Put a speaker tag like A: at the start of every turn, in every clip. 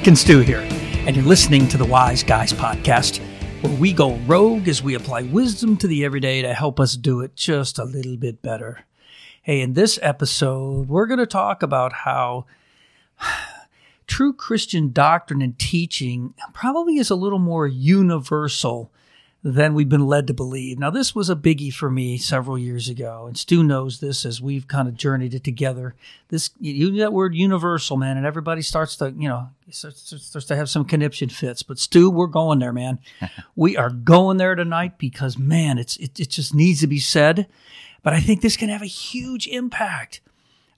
A: Mac and Stu here, and you're listening to the Wise Guys podcast, where we go rogue as we apply wisdom to the everyday to help us do it just a little bit better. Hey, in this episode, we're going to talk about how true Christian doctrine and teaching probably is a little more universal than we've been led to believe. Now, this was a biggie for me several years ago, and Stu knows this as we've kind of journeyed it together. This you that word universal, man, and everybody starts to you know starts, starts to have some conniption fits. But Stu, we're going there, man. we are going there tonight because man, it's it, it just needs to be said. But I think this can have a huge impact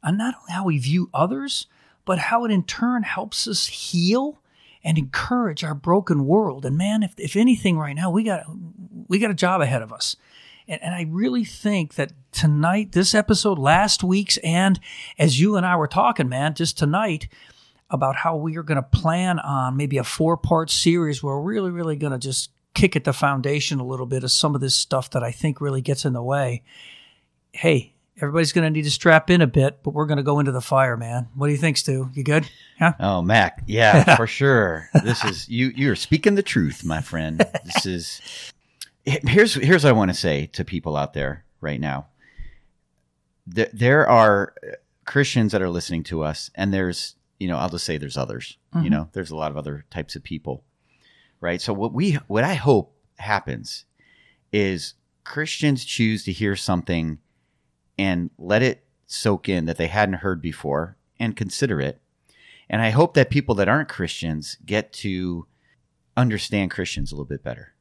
A: on not only how we view others, but how it in turn helps us heal and encourage our broken world. And man, if, if anything right now, we got we got a job ahead of us. And, and I really think that tonight, this episode, last week's, and as you and I were talking, man, just tonight, about how we are going to plan on maybe a four part series where we're really, really going to just kick at the foundation a little bit of some of this stuff that I think really gets in the way. Hey, everybody's going to need to strap in a bit, but we're going to go into the fire, man. What do you think, Stu? You good?
B: Yeah. Oh, Mac. Yeah, for sure. This is you. You're speaking the truth, my friend. This is. Here's here's what I want to say to people out there right now. There, there are Christians that are listening to us, and there's you know I'll just say there's others. Mm-hmm. You know, there's a lot of other types of people, right? So what we what I hope happens is Christians choose to hear something and let it soak in that they hadn't heard before and consider it. And I hope that people that aren't Christians get to understand Christians a little bit better.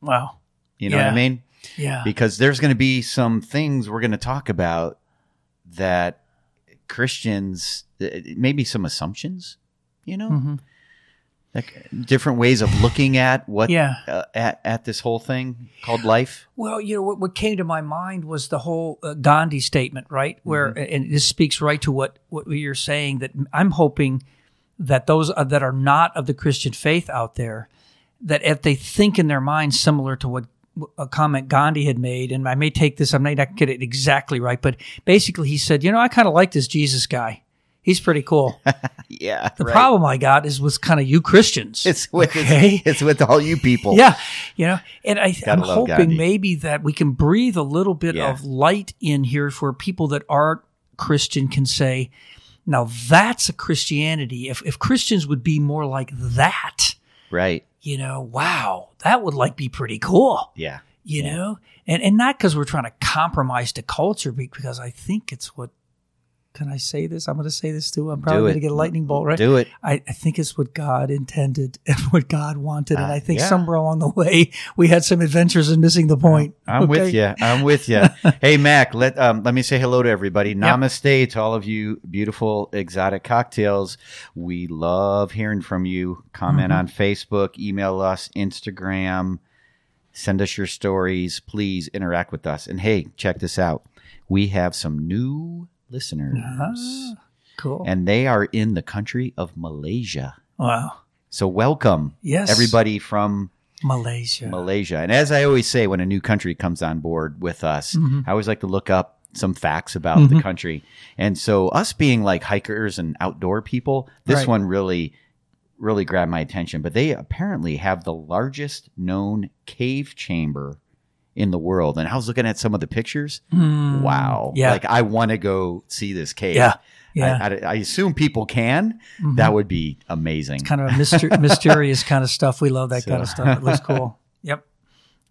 A: Wow.
B: You know yeah. what I mean?
A: Yeah.
B: Because there's going to be some things we're going to talk about that Christians, maybe some assumptions, you know? Mm-hmm like different ways of looking at what yeah. Uh, at, at this whole thing called life
A: well you know what, what came to my mind was the whole uh, gandhi statement right where mm-hmm. and this speaks right to what what you're saying that i'm hoping that those uh, that are not of the christian faith out there that if they think in their mind similar to what a comment Gandhi had made, and I may take this, I may not get it exactly right, but basically he said, you know, I kind of like this Jesus guy. He's pretty cool.
B: yeah.
A: The right. problem I got is with kind of you Christians.
B: It's with okay? it's, it's, with all you people.
A: Yeah. You know, and I, am hoping Gandhi. maybe that we can breathe a little bit yeah. of light in here for people that aren't Christian can say, now that's a Christianity. If if Christians would be more like that,
B: right?
A: You know, wow, that would like be pretty cool.
B: Yeah.
A: You
B: yeah.
A: know, and and not because we're trying to compromise the culture, because I think it's what can I say this? I'm going to say this too. I'm probably going to get a lightning bolt, right?
B: Do it.
A: I, I, think it's what God intended and what God wanted. Uh, and I think yeah. somewhere along the way, we had some adventures in missing the point.
B: I'm okay? with you. I'm with you. hey, Mac, let, um, let me say hello to everybody. Yep. Namaste to all of you beautiful exotic cocktails. We love hearing from you. Comment mm-hmm. on Facebook, email us, Instagram, send us your stories. Please interact with us. And hey, check this out. We have some new listeners.
A: Ah, cool.
B: And they are in the country of Malaysia.
A: Wow.
B: So welcome,
A: yes,
B: everybody from
A: Malaysia.
B: Malaysia. And as I always say, when a new country comes on board with us, mm-hmm. I always like to look up some facts about mm-hmm. the country. And so, us being like hikers and outdoor people, this right. one really, really grabbed my attention. But they apparently have the largest known cave chamber in the world. And I was looking at some of the pictures. Mm, wow. Yeah. Like I want to go see this cave.
A: Yeah. Yeah.
B: I, I, I assume people can. Mm-hmm. That would be amazing.
A: It's kind of a myster- mysterious kind of stuff. We love that so. kind of stuff. It looks cool. Yep.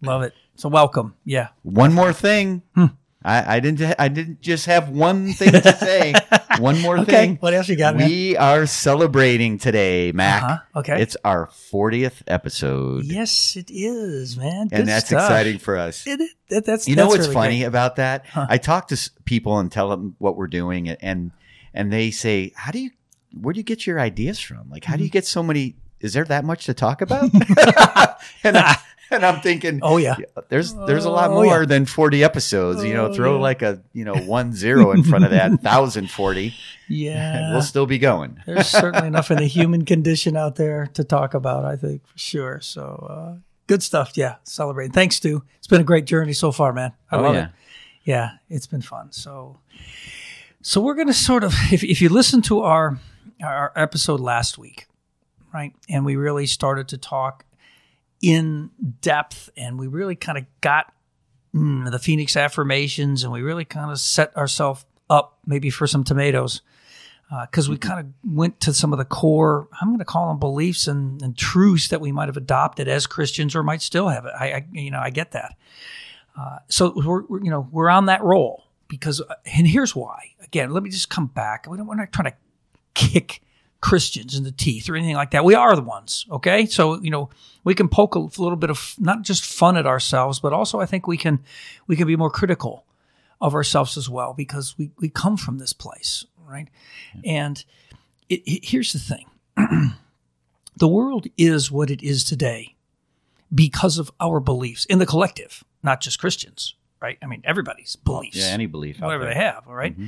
A: Love it. So welcome. Yeah.
B: One more thing. Hmm. I, I, didn't. I didn't just have one thing to say. one more
A: okay.
B: thing.
A: What else you got?
B: We man? are celebrating today, Mac.
A: Uh-huh. Okay.
B: It's our 40th episode.
A: Yes, it is, man.
B: Good and that's
A: stuff.
B: exciting for us.
A: It, it, that's
B: you
A: that's
B: know what's
A: really
B: funny
A: great.
B: about that? Huh. I talk to people and tell them what we're doing, and and they say, "How do you? Where do you get your ideas from? Like, how do you mm-hmm. get so many?" Is there that much to talk about? and I, and I'm thinking,
A: oh yeah,
B: there's there's a lot oh, more yeah. than 40 episodes. you know, oh, throw yeah. like a you know one zero in front of that 1040.
A: Yeah,
B: we'll still be going.
A: there's certainly enough in the human condition out there to talk about. I think for sure. So uh, good stuff. Yeah, celebrating. Thanks, Stu. It's been a great journey so far, man. I
B: oh,
A: love
B: yeah.
A: it. Yeah, it's been fun. So, so we're gonna sort of if if you listen to our our episode last week right? And we really started to talk in depth, and we really kind of got mm, the Phoenix affirmations, and we really kind of set ourselves up maybe for some tomatoes because uh, we kind of went to some of the core i'm going to call them beliefs and, and, truths that we might have adopted as christians or might still have it. I, I you know i get that. Uh, so we're, we're, you know we're on that roll because uh, and here's why. Again let me just come back. We we're not trying to kick christians in the teeth or anything like that we are the ones okay so you know we can poke a little bit of not just fun at ourselves but also i think we can we can be more critical of ourselves as well because we, we come from this place right? Yeah. And it, it, here's the thing the world is what it is today because of our beliefs in the collective, not just Christians, right? I mean, everybody's beliefs.
B: Yeah, any belief.
A: Whatever they have, all right? mm-hmm.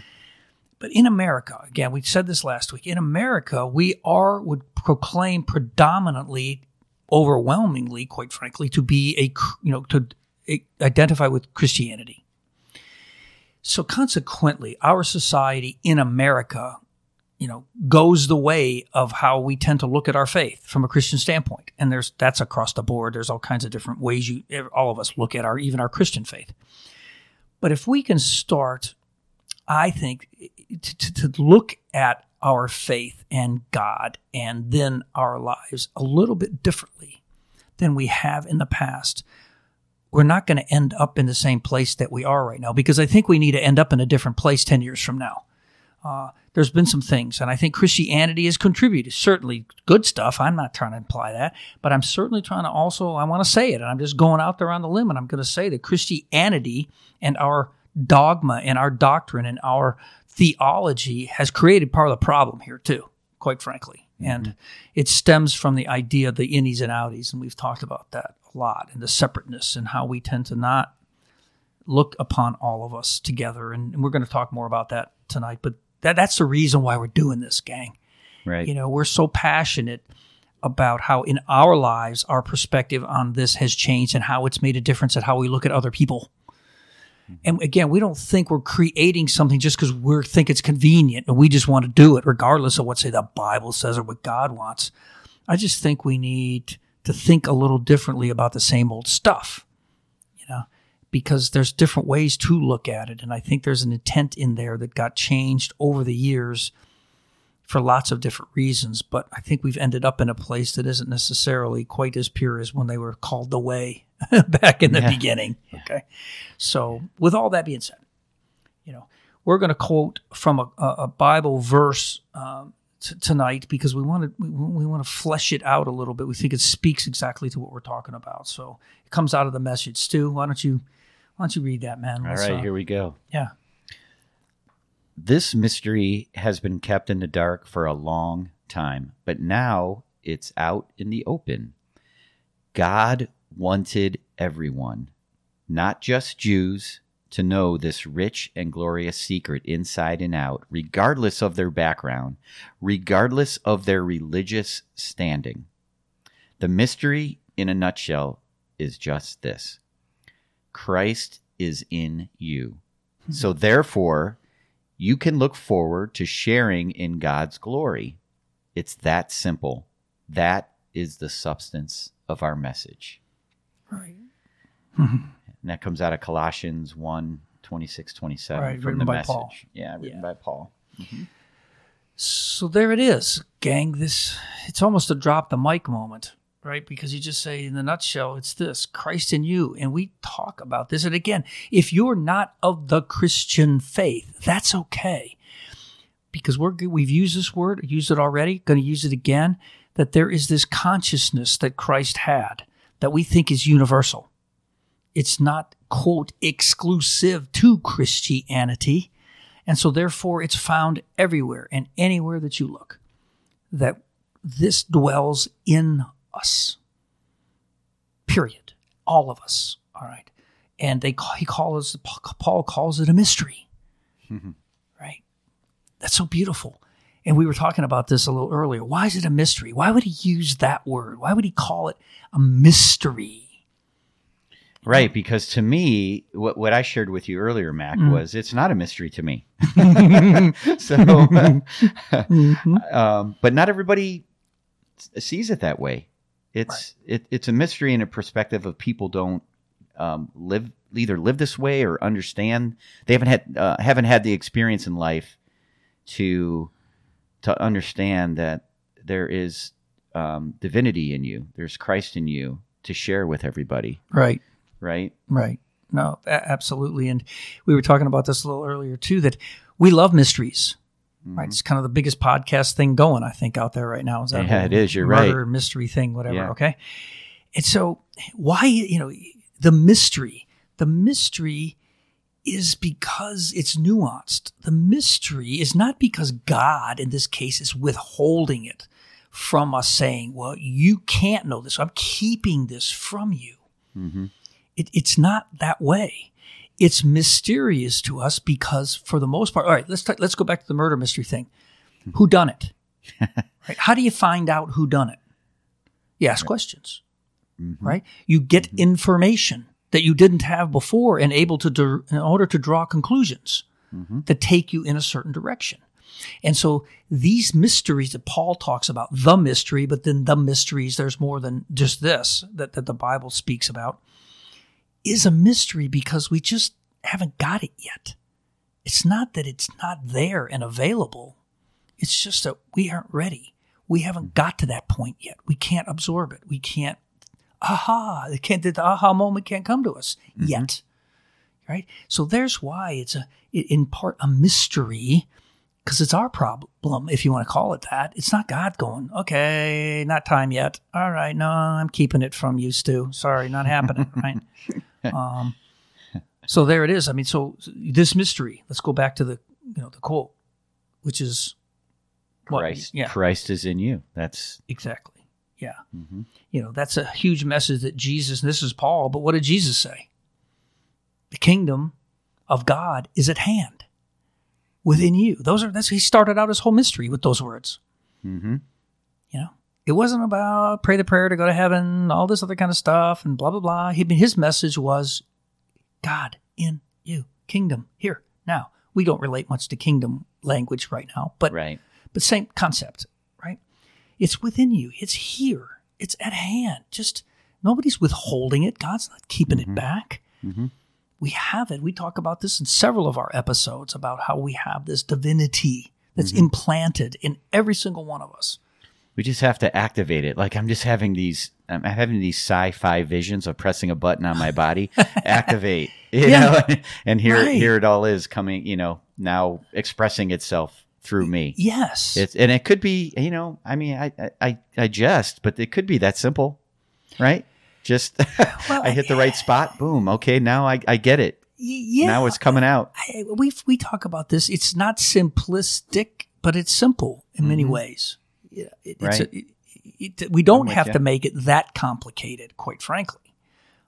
A: But in America, again, we said this last week, in America, we are, would proclaim predominantly, overwhelmingly, quite frankly, to be a, you know, to identify with Christianity. So consequently, our society in America, you know, goes the way of how we tend to look at our faith from a Christian standpoint. And there's that's across the board. There's all kinds of different ways you all of us look at our even our Christian faith. But if we can start, I think, to, to, look at our faith and God and then our lives a little bit differently than we have in the past, we're not going to end up in the same place that we are right now because I think we need to end up in a different place 10 years from now. Uh, there's been some things, and I think Christianity has contributed. Certainly good stuff. I'm not trying to imply that, but I'm certainly trying to also, I want to say it, and I'm just going out there on the limb, and I'm going to say that Christianity and our dogma and our doctrine and our theology has created part of the problem here, too, quite frankly. Mm-hmm. And it stems from the idea of the innies and outies, and we've talked about that a lot, and the separateness, and how we tend to not look upon all of us together. And, and we're going to talk more about that tonight. But that, that's the reason why we're doing this, gang.
B: Right.
A: You know, we're so passionate about how in our lives our perspective on this has changed and how it's made a difference at how we look at other people. Mm-hmm. And again, we don't think we're creating something just because we think it's convenient and we just want to do it, regardless of what say the Bible says or what God wants. I just think we need to think a little differently about the same old stuff, you know, because there's different ways to look at it, and I think there's an intent in there that got changed over the years for lots of different reasons. But I think we've ended up in a place that isn't necessarily quite as pure as when they were called the way back in the yeah. beginning. Okay. So, with all that being said, you know, we're going to quote from a, a Bible verse um, t- tonight because we want to we, we want to flesh it out a little bit. We think it speaks exactly to what we're talking about. So it comes out of the message. Stu, why don't you why don't you read that, man?
B: Let's, all right, uh, here we go.
A: Yeah.
B: This mystery has been kept in the dark for a long time, but now it's out in the open. God wanted everyone, not just Jews, to know this rich and glorious secret inside and out, regardless of their background, regardless of their religious standing. The mystery, in a nutshell, is just this Christ is in you. Mm-hmm. So, therefore, you can look forward to sharing in God's glory. It's that simple. That is the substance of our message.
A: Right.
B: And that comes out of Colossians 1 26, 27
A: right,
B: from the
A: by
B: message.
A: Paul.
B: Yeah, written
A: yeah.
B: by Paul. Mm-hmm.
A: So there it is, gang. This it's almost a drop the mic moment, right? Because you just say in the nutshell, it's this Christ in you. And we talk about this. And again, if you're not of the Christian faith, that's okay. Because we're we've used this word, used it already, going to use it again, that there is this consciousness that Christ had that we think is universal it's not, quote, exclusive to Christianity. And so, therefore, it's found everywhere and anywhere that you look that this dwells in us. Period. All of us. All right. And they he calls Paul calls it a mystery. Mm-hmm. Right? That's so beautiful. And we were talking about this a little earlier. Why is it a mystery? Why would he use that word? Why would he call it a mystery?
B: Right, because to me, what, what I shared with you earlier, Mac, mm. was it's not a mystery to me. so, mm-hmm. um, but not everybody sees it that way. It's it, it's a mystery in a perspective of people don't um, live either live this way or understand. They haven't had uh, haven't had the experience in life to to understand that there is um, divinity in you. There's Christ in you to share with everybody.
A: Right.
B: Right.
A: Right. No, absolutely. And we were talking about this a little earlier too. That we love mysteries.
B: Mm-hmm.
A: Right. It's kind of the biggest podcast thing going, I think, out there right now. Is that
B: Yeah, it is. You're right.
A: mystery thing, whatever.
B: Yeah.
A: Okay. And so, why you know the mystery? The mystery is because it's nuanced. The mystery is not because God, in this case, is withholding it from us, saying, "Well, you can't know this. I'm keeping this from you."
B: Mm-hmm.
A: It, it's not that way. It's mysterious to us because, for the most part, all right. Let's t- let's go back to the murder mystery thing. Who done it? right? How do you find out who done it? You ask questions,
B: Mm-hmm.
A: right? You get information that you didn't have before, and able to dir- in order to draw conclusions
B: Mm-hmm.
A: that take you in a certain direction. And so these mysteries that Paul talks about, the mystery, but then the mysteries, there's more than just this that, that the Bible speaks about, is a mystery because we just haven't got it yet. It's not that it's not there and available. It's just that we aren't ready. We haven't got to that point yet. We can't absorb it. We can't, aha, can't, the aha moment can't come to us yet. Right? So there's why it's a, in part a mystery because it's our problem, if you want to call it that. It's not God going, okay, not time yet. All right, no, I'm keeping it from you, Stu. Sorry, not happening, right? Um, so there it is. I mean, so this mystery. Let's go back to the you know the quote, which is what?
B: Christ,
A: Yeah,
B: Christ is in you. That's
A: exactly. Yeah,
B: Mhm.
A: you know that's a huge message that Jesus. And this is Paul, but what did Jesus say? The kingdom of God is at hand within you. Those are that's he started out his whole mystery with those words.
B: mm-hmm.
A: You know, it wasn't about pray the prayer to go to heaven, all this other kind of stuff, and blah blah blah. He, his message was God in you, kingdom here now. We don't relate much to kingdom language right now, but
B: right.
A: but same concept? It's within you. It's here. It's at hand. Just nobody's withholding it. God's not keeping it back.
B: Mhm.
A: We have it. We talk about this in several of our episodes about how we have this divinity that's implanted in every single one of us.
B: We just have to activate it. Like I'm just having these, I'm having these sci-fi visions of pressing a button on my body, activate, you
A: Yeah.
B: know, and here,
A: Right.
B: here it all is coming, you know, now expressing itself through me.
A: Yes.
B: It's, and it could be, you know, I mean, I, I- I, jest, but it could be that simple, right? Just,
A: Well,
B: I hit the right spot. Boom. Okay. Now I, I get it.
A: Yeah.
B: Now it's coming out.
A: I, we we talk about this. It's not simplistic, but it's simple in many ways. Yeah, it, it's
B: Right.
A: a, it, it- we don't have
B: ya.
A: to make it that complicated, quite frankly.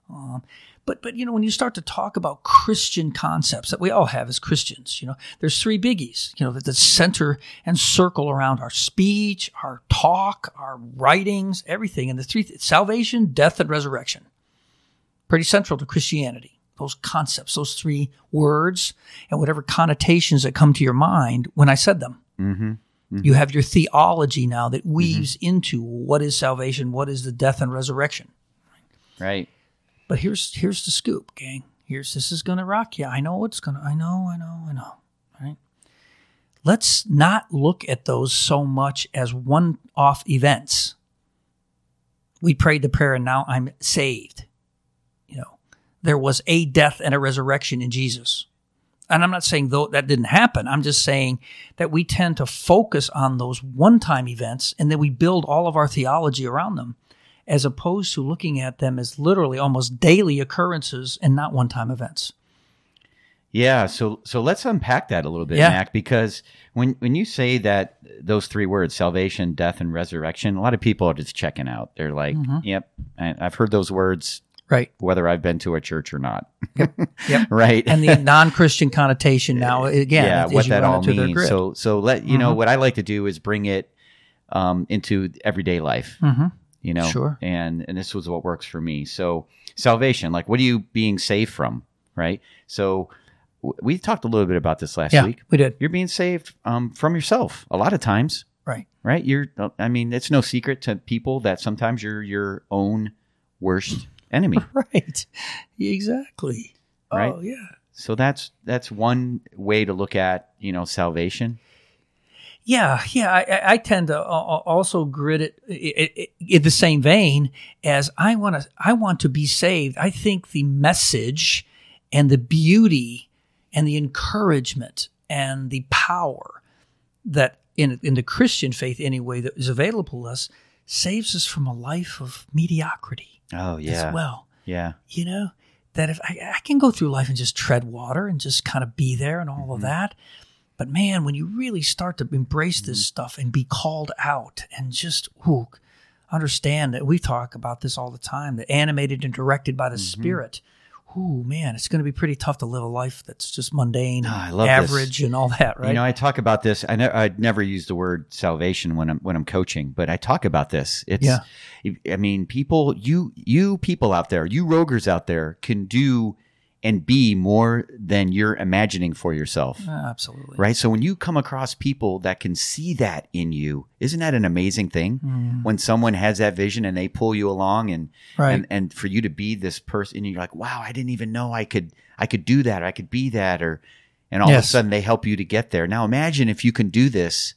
A: Um, but but you know when you start to talk about Christian concepts that we all have as Christians, you know, there's three biggies. You know that that center and circle around our speech, our talk, our writings, everything. And the three salvation, death, and resurrection pretty central to Christianity. Those concepts, those three words, and whatever connotations that come to your mind when I said them.
B: Mm-hmm.
A: You have your theology now that weaves into what is salvation, what is the death and resurrection.
B: Right.
A: But here's here's the scoop, gang. Here's this is gonna rock you. I know it's gonna. I know. I know. I know. Right. Let's not look at those so much as one-off events. We prayed the prayer, and now I'm saved. You know, there was a death and a resurrection in Jesus. And I'm not saying though that didn't happen. I'm just saying that we tend to focus on those one-time events, and then we build all of our theology around them as opposed to looking at them as literally almost daily occurrences and not one time events.
B: Yeah, so so let's unpack that a little bit,
A: Yeah.
B: Mac, because when when you say that those three words, salvation, death, and resurrection, a lot of people are just checking out. They're like,
A: Mm-hmm.
B: "Yep, I, I've heard those words,
A: Right.
B: whether I've been to a church or not."
A: Yep. yep.
B: right.
A: And the non Christian connotation now, again,
B: yeah, what that all
A: it through their
B: means. So so let you know
A: Mhm.
B: what I like to do is bring it um, into everyday life.
A: Mhm.
B: You know,
A: Sure.
B: And and this was what works for me. So salvation, like, what are you being saved from? Right. So w- we talked a little bit about this last
A: yeah,
B: week
A: we did.
B: you're being saved um, from yourself a lot of times
A: Right.
B: right? You're, I mean, it's no secret to people that sometimes you're your own worst enemy.
A: Right. Exactly.
B: Right.
A: Oh yeah.
B: So that's that's one way to look at you know salvation.
A: Yeah, yeah. I- I, tend to al- al- also grit it i- i- in the same vein as I want to. I want to be saved. I think the message and the beauty and the encouragement and the power that in in the Christian faith anyway that is available to us saves us from a life of mediocrity
B: Oh yeah,
A: as well.
B: yeah,
A: You know that if I, I can go through life and just tread water and just kind of be there and all of mm-hmm. that. But man, when you really start to embrace this mm-hmm. stuff and be called out and just ooh, understand that we talk about this all the time, that animated and directed by the mm-hmm. Spirit. Ooh, man, it's going to be pretty tough to live a life that's just mundane,
B: ah, I
A: and
B: love this.
A: average, and all that, right?
B: You know, I talk about this. I ne- I'd never use the word salvation when I'm when I'm coaching, but I talk about this. It's,
A: Yeah.
B: I mean, people, you you people out there, you rogers out there, can do and be more than you're imagining for yourself.
A: Ah, Absolutely.
B: Right. So when you come across people that can see that in you, isn't that an amazing thing?
A: Mm,
B: When someone has that vision and they pull you along and
A: right.
B: and and for you to be this person and you're like wow i didn't even know i could i could do that or i could be that or and all of a sudden they help you to get there now imagine if you can do this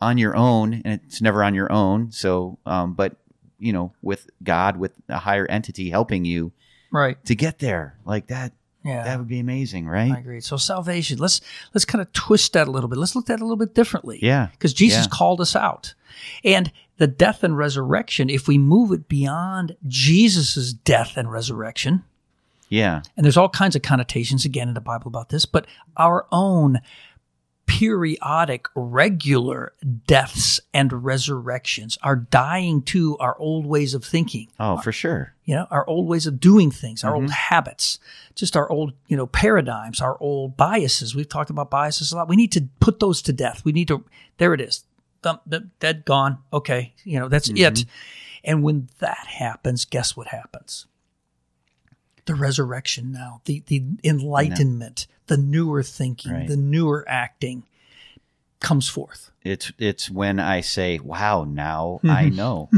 B: on your own and it's never on your own so um but you know with god with a higher entity helping you
A: right.
B: to get there like that
A: Yeah.
B: that would be amazing right?
A: I agree. So salvation, let's let's kind of twist that a little bit. Let's look at it a little bit differently.
B: yeah
A: because Jesus
B: Yeah.
A: called us out. And the death and resurrection, if we move it beyond Jesus' death and resurrection,
B: yeah
A: and there's all kinds of connotations again in the Bible about this, but our own periodic, regular deaths and resurrections, our dying to our old ways of thinking,
B: oh for sure
A: you know, our old ways of doing things, our
B: Mm-hmm.
A: old habits, just our old, you know, paradigms, our old biases. We've talked about biases a lot. We need to put those to death. We need to, there it is. Dead, gone. Okay. You know, that's
B: Mm-hmm.
A: it. And when that happens, guess what happens? The resurrection now, the, the enlightenment, the newer thinking,
B: Right.
A: the newer acting comes forth.
B: it's it's when i say wow now i know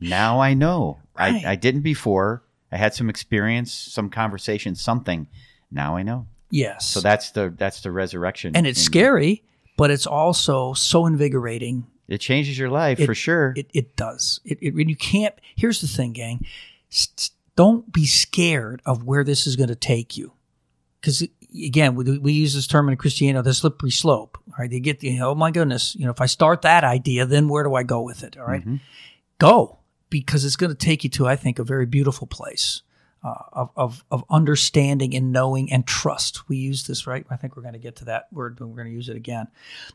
B: now i know
A: Right.
B: I, I didn't before i had some experience some conversation something now i know
A: Yes.
B: so that's the that's the resurrection
A: and it's scary, but it's also so invigorating
B: it changes your life
A: It-
B: for sure
A: It, it does. It, it you can't. Here's the thing, gang. Don't be scared of where this is going to take you, because again, we, we use this term in Christianity, the slippery slope. Right? they get the oh my goodness, you know, if I start that idea, then where do I go with it? All right?
B: Mhm.
A: go because it's going to take you to, I think, a very beautiful place. Uh, of, of, of understanding and knowing and trust. We use this, right? I think we're going to get to that word, but we're going to use it again.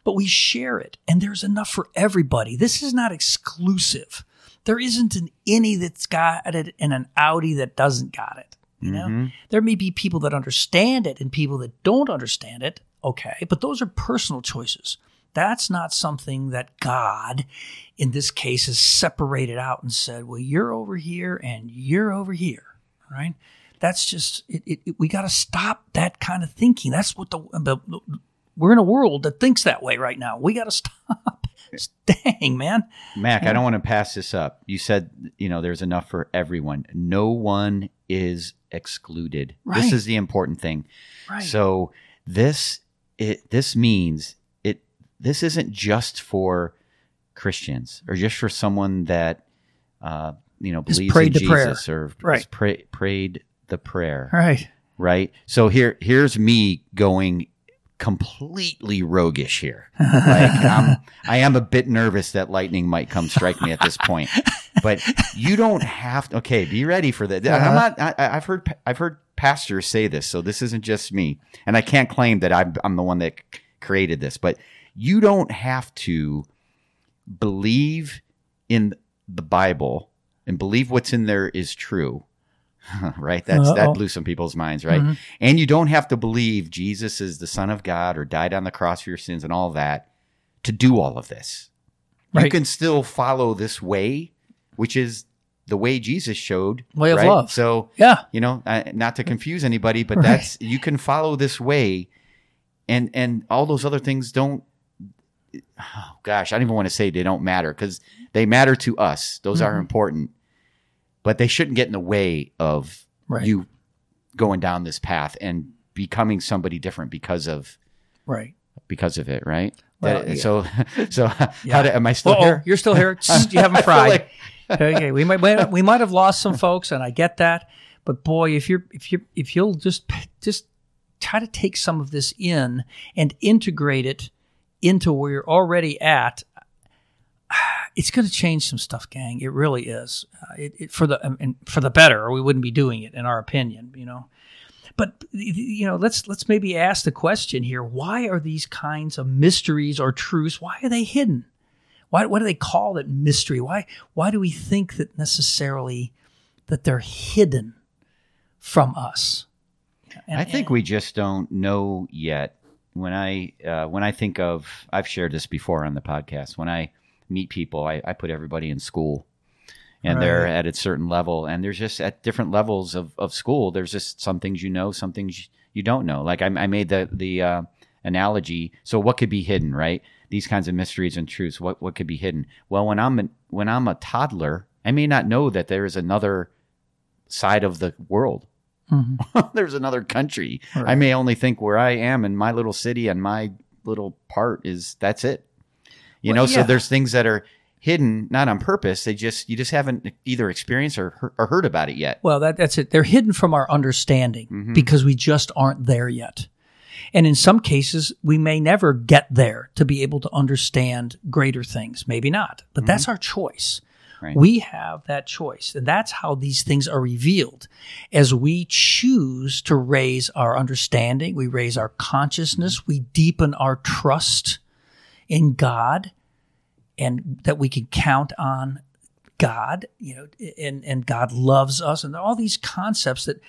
A: But we share it, and there's enough for everybody. This is not exclusive. There isn't an innie that's got it and an outie that doesn't got it. You know,
B: Mhm.
A: there may be people that understand it and people that don't understand it. Okay, but those are personal choices. That's not something that God, in this case, has separated out and said, "Well, you're over here and you're over here." Right? That's just it. it, it- we got to stop that kind of thinking. That's what the, the we're in a world that thinks that way right now. We got to stop. Dang, man.
B: mac i don't want to pass this up you said you know there's enough for everyone no one is excluded
A: Right.
B: this is the important thing
A: Right.
B: So this it this means it this isn't just for Christians or just for someone that uh, you know believes in
A: the prayer.
B: Jesus or
A: Right.
B: pray, prayed the prayer,
A: right.
B: right? So here here's me going completely roguish here. Like I'm, I am a bit nervous that lightning might come strike me at this point. But you don't have to. Okay, be ready for that. I'm not. I, I've heard. I've heard pastors say this, so this isn't just me, and I can't claim that I'm, I'm the one that created this. But you don't have to believe in the Bible and believe what's in there is true. right? That's
A: Uh-oh.
B: that blew some people's minds, right?
A: Mhm.
B: And you don't have to believe Jesus is the Son of God or died on the cross for your sins and all that to do all of this. You can still follow this way, which is the way Jesus showed.
A: Way of
B: right?
A: love.
B: So,
A: Yeah.
B: you know, uh, not to confuse anybody, but
A: Right.
B: that's you can follow this way, and and all those other things don't oh gosh, I don't even want to say they don't matter because they matter to us. Those are
A: Mhm.
B: important, but they shouldn't get in the way of
A: Right.
B: you going down this path and becoming somebody different because of
A: Right.
B: because of it, right?
A: Well,
B: That-
A: yeah.
B: So, so
A: Yeah.
B: how do, am I still
A: Uh-oh,
B: here?
A: you're still here. You haven't fried.
B: like-
A: okay, we might we might have lost some folks, and I get that. But boy, if you're if you if you'll just just try to take some of this in and integrate it into where you're already at, it's going to change some stuff, gang. It really is. Uh, it, it, for the and for the better, or we wouldn't be doing it, in our opinion. You know. But you know, let's let's maybe ask the question here: Why are these kinds of mysteries or truths? Why are they hidden? Why, why do they call it mystery? Why why do we think that necessarily that they're hidden from us? And-
B: I think we just don't know yet. When I uh, when I think of, I've shared this before on the podcast. When I meet people, I, I put everybody in school, and they're at a certain level, and there's just at different levels of, of school. There's just some things you know, some things you don't know. Like I, I made the the uh, analogy. So what could be hidden, right? These kinds of mysteries and truths. What what could be hidden? Well, when I'm a, when I'm a toddler, I may not know that there is another side of the world.
A: Mhm.
B: there's another country. I may only think where I am in my little city and my little part is that's it. You
A: Well,
B: know, so there's things that are hidden, not on purpose. They just you just haven't either experienced or, heard- or heard about it yet.
A: Well, that, that's it. They're hidden from our understanding
B: Mhm.
A: because we just aren't there yet. And in some cases, we may never get there to be able to understand greater things. Maybe not, but that's our choice.
B: Right.
A: We have that choice. And that's how these things are revealed. As we choose to raise our understanding, we raise our consciousness, we deepen our trust in God and that we can count on God, you know, and, and God loves us and all these concepts that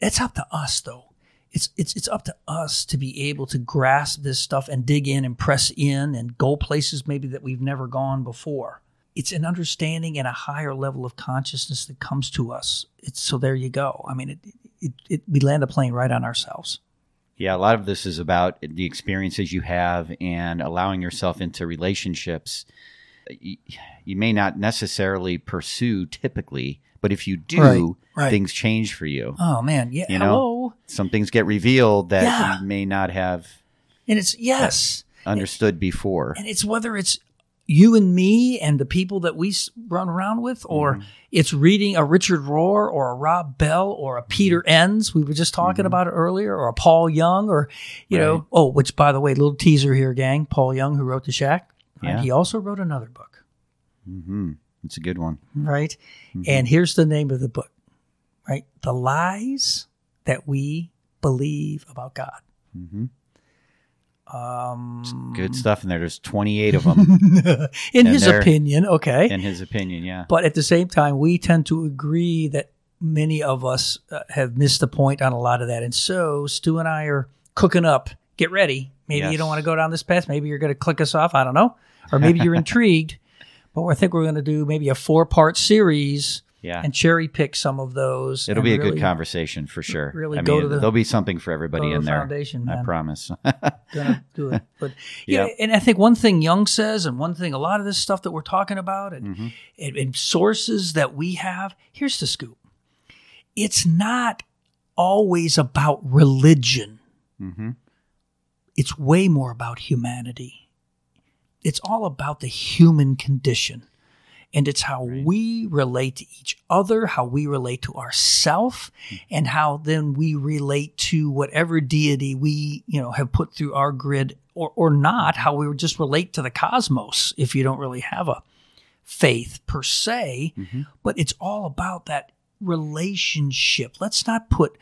A: it's up to us though. It's, it's, it's up to us to be able to grasp this stuff and dig in and press in and go places maybe that we've never gone before. It's an understanding and a higher level of consciousness that comes to us. It's so there you go. I mean, it, it, it, we land a plane right on ourselves.
B: Yeah, a lot of this is about the experiences you have and allowing yourself into relationships you, you may not necessarily pursue typically, but if you do,
A: Right, right.
B: things change for you.
A: Oh man, yeah.
B: You know?
A: hello.
B: Some things get revealed that
A: Yeah.
B: you may not have
A: And it's yes.
B: understood before.
A: and it's whether it's you and me and the people that we run around with, or
B: Mm-hmm.
A: it's reading a Richard Rohr or a Rob Bell or a Peter
B: Mm-hmm.
A: Enns. We were just talking about it earlier, or a Paul Young, or you
B: Right.
A: know, oh, which by the way, little teaser here, gang. Paul Young, who wrote The Shack,
B: Yeah.
A: and he also wrote another book,
B: hmm It's a good one.
A: right?
B: Mm-hmm.
A: And here's the name of the book, right? The lies that we believe about God. Um,
B: Good stuff in there. There's 28 of them,
A: in
B: And
A: his opinion, okay.
B: in his opinion. Yeah.
A: But at the same time, we tend to agree that many of us uh, have missed the point on a lot of that. And so Stu and I are cooking up. Get ready. Maybe you don't want to go down this path. Maybe you're going to click us off. I don't know. Or maybe you're intrigued. But I think we're going to do maybe a four part series
B: Yeah.
A: and cherry pick some of those.
B: It'll be a
A: really
B: good conversation for sure.
A: really
B: I
A: go
B: mean,
A: to the-
B: there'll be something for everybody in
A: the
B: there.
A: foundation,
B: I
A: man.
B: promise.
A: gonna do it. But yeah,
B: Yep.
A: and I think one thing Young says, and one thing a lot of this stuff that we're talking about, and,
B: Mm-hmm.
A: and, and sources that we have. Here's the scoop: it's not always about religion.
B: hmm
A: It's way more about humanity. It's all about the human condition. And it's how we relate to each other, how we relate to ourself, hmm. and how then we relate to whatever deity we, you know, have put through our grid or, or not, how we would just relate to the cosmos if you don't really have a faith per se. Mm-hmm. But it's all about that relationship. Let's not put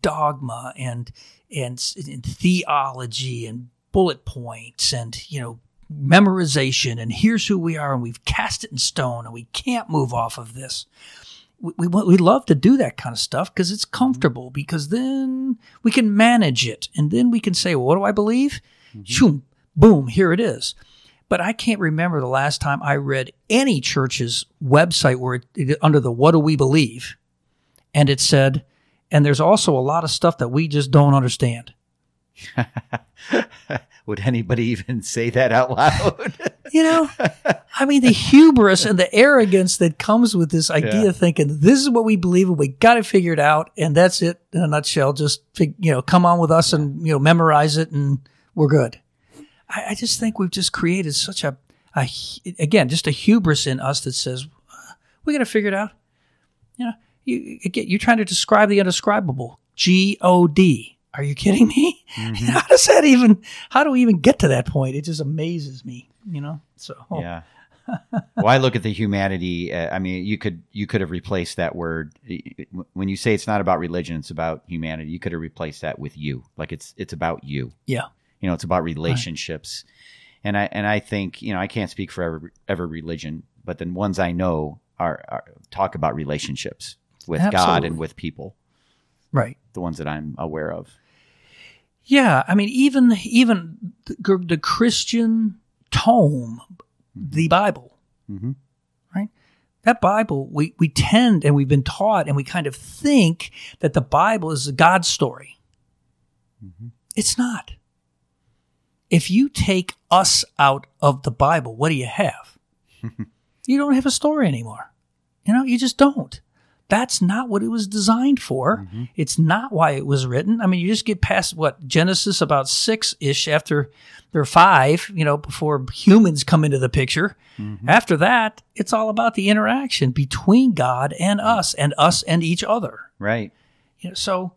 A: dogma and and, and theology and bullet points and you know memorization and here's who we are and we've cast it in stone and we can't move off of this. We, we, we love to do that kind of stuff because it's mm-hmm. comfortable because then we can manage it and then we can say, well, what do I believe? Mm-hmm. Shoom, boom, here it is. But I can't remember the last time I read any church's website where it, it under the what do we believe and it said, and there's also a lot of stuff that we just don't understand.
B: Would anybody even say that out loud?
A: You know, I mean, the hubris and the arrogance that comes with this idea,
B: Yeah.
A: thinking this is what we believe and we got to figure it figured out, and that's it in a nutshell. Just fig- you know, come on with us and you know, memorize it, and we're good. I, I just think we've just created such a, a again, just a hubris in us that says "Uh, we got to figure it out. You know, you again, you're trying to describe the indescribable. G O D. Are you kidding me? How does that even? How do we even get to that point? It just amazes me. You know. So
B: Yeah. well, I look at the humanity. Uh, I mean, you could you could have replaced that word when you say it's not about religion; it's about humanity. You could have replaced that with you, like it's it's about you.
A: yeah.
B: You know, it's about relationships. And I and I think you know I can't speak for every, every religion, but the ones I know are, are talk about relationships with God and with people.
A: Right.
B: The ones that I'm aware of.
A: Yeah, I mean, even even the, the Christian tome, the Bible,
B: Mhm.
A: right? That Bible, we we tend and we've been taught, and we kind of think that the Bible is a God story. It's not. If you take us out of the Bible, what do you have? you don't have a story anymore. You know, you just don't. That's not what it was designed for. Mm-hmm. It's not why it was written. I mean, you just get past what Genesis about six ish after there are five, you know, before humans come into the picture. Mm-hmm. After that, it's all about the interaction between God and mm-hmm. us and us and each other.
B: Right.
A: You know, so,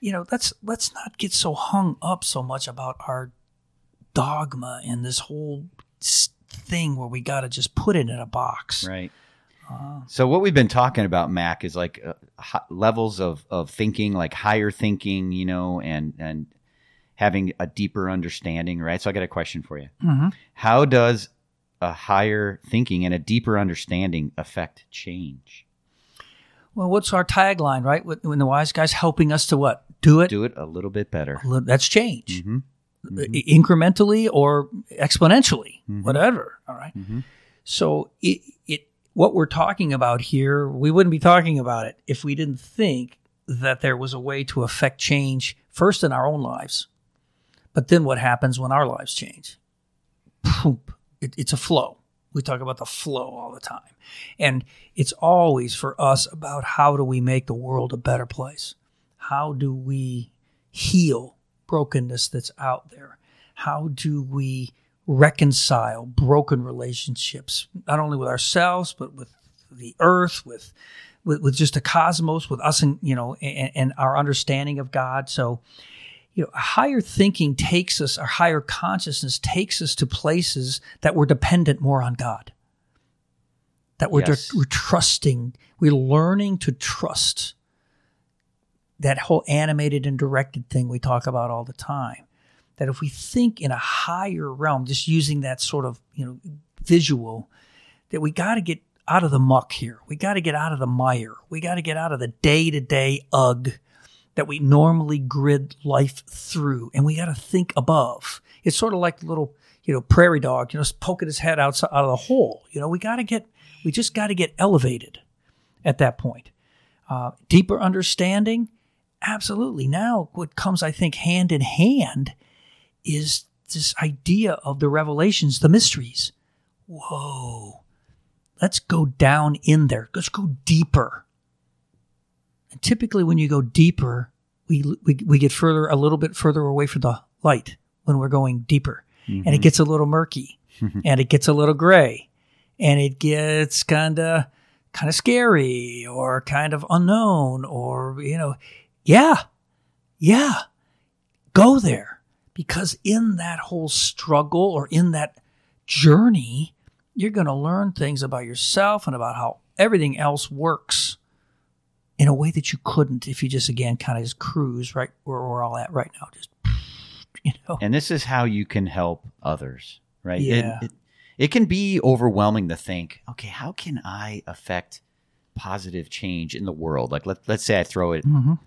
A: you know, let's let's not get so hung up so much about our dogma and this whole thing where we got to just put it in a box.
B: Right. So what we've been talking about, Mac, is like uh, hi- levels of, of thinking, like higher thinking, you know, and and having a deeper understanding, right? So I got a question for you.
A: Mhm.
B: How does a higher thinking and a deeper understanding affect change?
A: Well, what's our tagline, right? When when the wise guy's helping us to what? Do it.
B: Do it a little bit better.
A: That's change.
B: hmm
A: I- incrementally or exponentially,
B: Mhm.
A: whatever. All right.
B: Mhm.
A: So it, it what we're talking about here, we wouldn't be talking about it if we didn't think that there was a way to affect change first in our own lives, but then what happens when our lives change? Poop. It, it's a flow. We talk about the flow all the time, and it's always for us about how do we make the world a better place? How do we heal brokenness that's out there? How do we reconcile broken relationships, not only with ourselves, but with the earth, with with, with just the cosmos, with us and you know, and, and our understanding of God. So, you know, higher thinking takes us, our higher consciousness takes us to places that we're dependent more on God. That we're,
B: Yes.
A: we're trusting, we're learning to trust that whole animated and directed thing we talk about all the time. That if we think in a higher realm, just using that sort of you know visual, that we got to get out of the muck here. We got to get out of the mire. We got to get out of the day to day ugh that we normally grid life through, and we got to think above. It's sort of like the little you know prairie dog, you know, poking his head outside out of the hole. You know, we got to get, we just got to get elevated at that point. Uh, deeper understanding, absolutely. Now, what comes, I think, hand in hand is this idea of the revelations, the mysteries. Whoa. Let's go down in there. Let's go deeper. And typically, when you go deeper, we, we, we get further, a little bit further away from the light when we're going deeper. And it mm-hmm. gets a little murky and it gets a little gray and it gets kind of kind of scary or kind of unknown or you know yeah yeah go there because in that whole struggle or in that journey you're going to learn things about yourself and about how everything else works in a way that you couldn't if you just again kind of just cruise right where we're all at right now just you know
B: And this is how you can help others, right? It-
A: Yeah.
B: It, it, can be overwhelming to think, okay, how can I affect positive change in the world? Like, let, let's say I throw it
A: Mhm.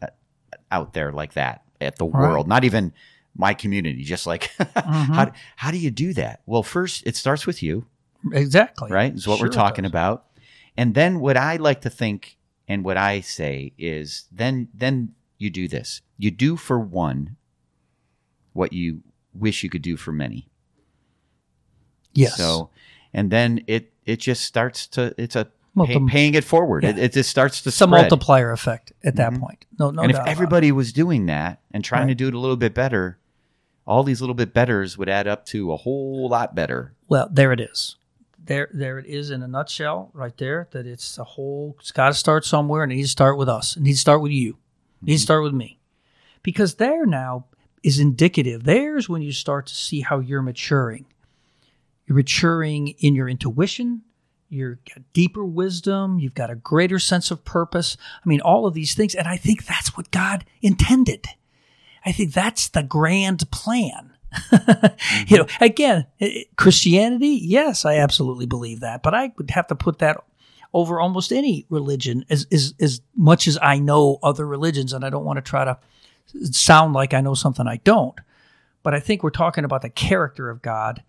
B: out there like that at the
A: Right.
B: world, not even my community, just like,
A: Mm-hmm.
B: how, how do you do that? Well, first, it starts with you,
A: exactly
B: right? Is what
A: Sure
B: we're talking about. And then what I like to think and what I say is then then you do this. You do for one what you wish you could do for many.
A: Yes.
B: So, and then it it just starts to it's a pay, paying it forward.
A: yeah.
B: It, it just starts to
A: it's a multiplier effect at that
B: Mhm.
A: point. No, no
B: and if everybody was doing that and trying to do it a little bit better, all these little bit betters would add up to a whole lot better.
A: Well, there it is. There, there it is in a nutshell, right there. That it's a whole. It's got to start somewhere, and it needs to start with us. It needs to start with you. It needs to mm-hmm. start with me, because there now is indicative. There's when you start to see how you're maturing. You're maturing in your intuition. You've got deeper wisdom. You've got a greater sense of purpose. I mean, all of these things, and I think that's what God intended. I think that's the grand plan. you mm-hmm. know, again, Christianity, yes, I absolutely believe that, but I would have to put that over almost any religion as, as, as much as I know other religions, and I don't want to try to sound like I know something I don't. But I think we're talking about the character of God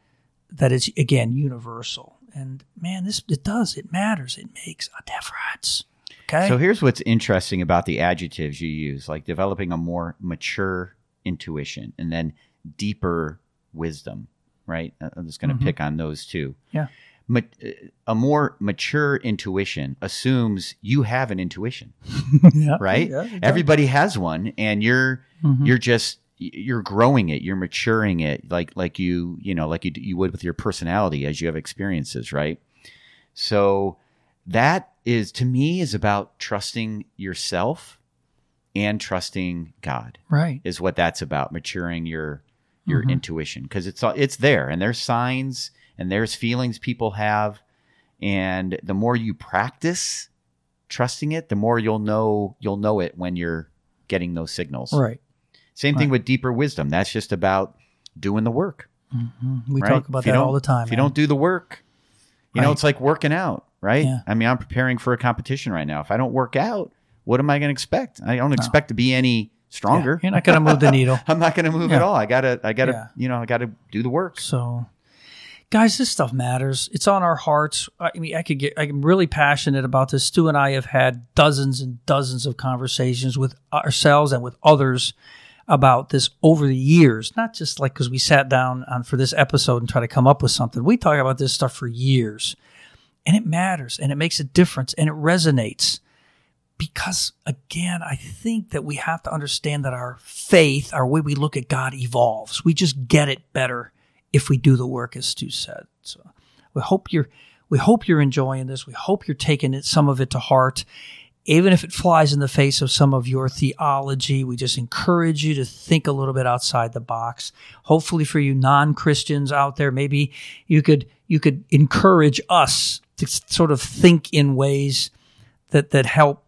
A: that is, again, universal. And man, this, it does, it matters, it makes a difference. Okay.
B: So here's what's interesting about the adjectives you use, like developing a more mature intuition and then deeper wisdom, right? Uh, I'm just going to
A: Mhm.
B: pick on those two.
A: Yeah.
B: Ma- uh, a more mature intuition assumes you have an intuition,
A: yeah,
B: right?
A: yeah, does.
B: Everybody has one, and you're
A: Mhm.
B: you're just you're growing it, you're maturing it, like like you you know like you you would with your personality as you have experiences, right? So that is to me is about trusting yourself and trusting God
A: right.
B: is what that's about maturing your your
A: Mhm.
B: intuition because it's all it's there and there's signs and there's feelings people have and the more you practice trusting it the more you'll know you'll know it when you're getting those signals
A: Right.
B: same thing with deeper wisdom that's just about doing the work
A: hmm We
B: right?
A: talk about that all the time.
B: if you don't do the work you know it's like working out right
A: Yeah.
B: i mean i'm preparing for a competition right now if i don't work out what am i going to expect i don't oh. expect to be any stronger
A: Yeah, you're not going to move the needle.
B: I'm not going to move
A: Yeah.
B: at all. I gotta, I gotta,
A: Yeah.
B: you know, I gotta do the work.
A: So, guys, this stuff matters. It's on our hearts. I mean, I could get, I'm really passionate about this. Stu and I have had dozens and dozens of conversations with ourselves and with others about this over the years. Not just like because we sat down on for this episode and try to come up with something. We talk about this stuff for years, and it matters, and it makes a difference, and it resonates. Because again, I think that we have to understand that our faith, our way we look at God evolves. We just get it better if we do the work as Stu said. So we hope you're we hope you're enjoying this. We hope you're taking it some of it to heart. Even if it flies in the face of some of your theology, we just encourage you to think a little bit outside the box. Hopefully for you non-Christians out there, maybe you could you could encourage us to sort of think in ways that that help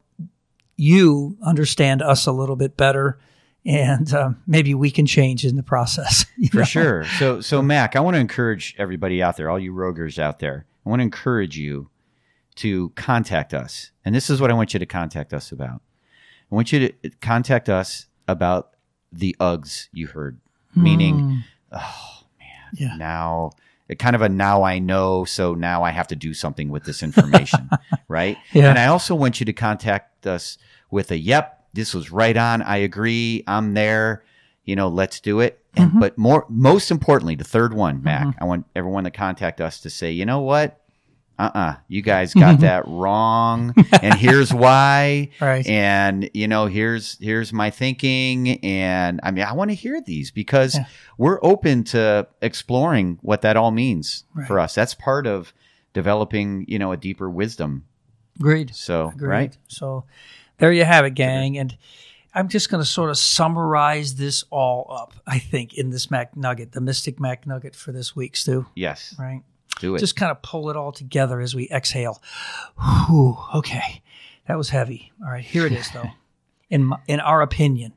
A: you understand us a little bit better and um, maybe we can change in the process you
B: For
A: know?
B: sure. So, so Mac, I want to encourage everybody out there, all you rogers out there. I want to encourage you to contact us, and this is what I want you to contact us about. I want you to contact us about the Uggs you heard, meaning,
A: Mm,
B: oh
A: yeah
B: now kind of a now I know, so now I have to do something with this information, right?
A: Yeah.
B: And I also want you to contact us with a yep, this was right on. I agree. I'm there. You know, let's do it. And
A: Mhm.
B: but more most importantly, the third one, Mac,
A: Mm-hmm.
B: I want everyone to contact us to say, you know what? Uh-uh. You guys got that wrong. And here's why
A: right
B: and you know here's here's my thinking and i mean i want to hear these because
A: Yeah.
B: we're open to exploring what that all means
A: Right.
B: for us that's part of developing you know a deeper wisdom
A: agreed
B: so
A: Agreed.
B: right
A: So there you have it, gang. And I'm just going to sort of summarize this all up, I think, in this MacNugget, the Mystic MacNugget for this week, Stu.
B: yes
A: Right?
B: Do it
A: Just kind of pull it all together as we exhale. Whew, okay. That was heavy. All right. Here it is, though. In, my, in our opinion,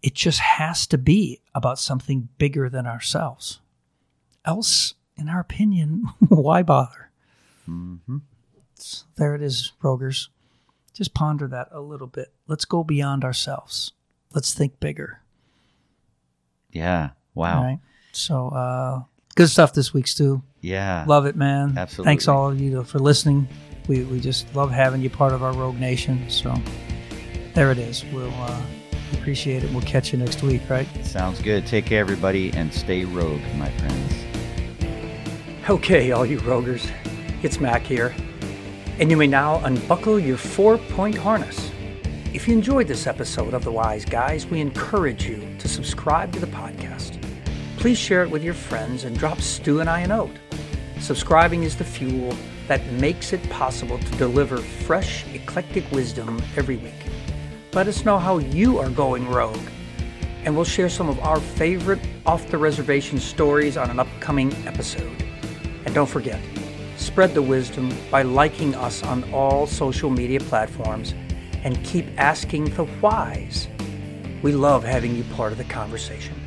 A: it just has to be about something bigger than ourselves. Else, in our opinion, why bother?
B: hmm
A: There it is, Rogers. Just ponder that a little bit. Let's go beyond ourselves. Let's think bigger.
B: yeah wow
A: right. So, uh, good stuff this week, Stu.
B: Yeah
A: Love it, man.
B: Absolutely.
A: Thanks all of you for listening. We, we just love having you part of our Rogue Nation. So, there it is. We'll uh, Appreciate it. We'll catch you next week, right?
B: Sounds good. Take care, everybody, and stay rogue, my friends.
A: Okay, all you roguers, it's Mac here, and you may now unbuckle your four point harness. If you enjoyed this episode of The Wise Guys, we encourage you to subscribe to the podcast. Please share it with your friends and drop Stu and I a note. Subscribing is the fuel that makes it possible to deliver fresh, eclectic wisdom every week. Let us know how you are going rogue, and we'll share some of our favorite off the reservation stories on an upcoming episode. And don't forget, spread the wisdom by liking us on all social media platforms and keep asking the whys. We love having you part of the conversation.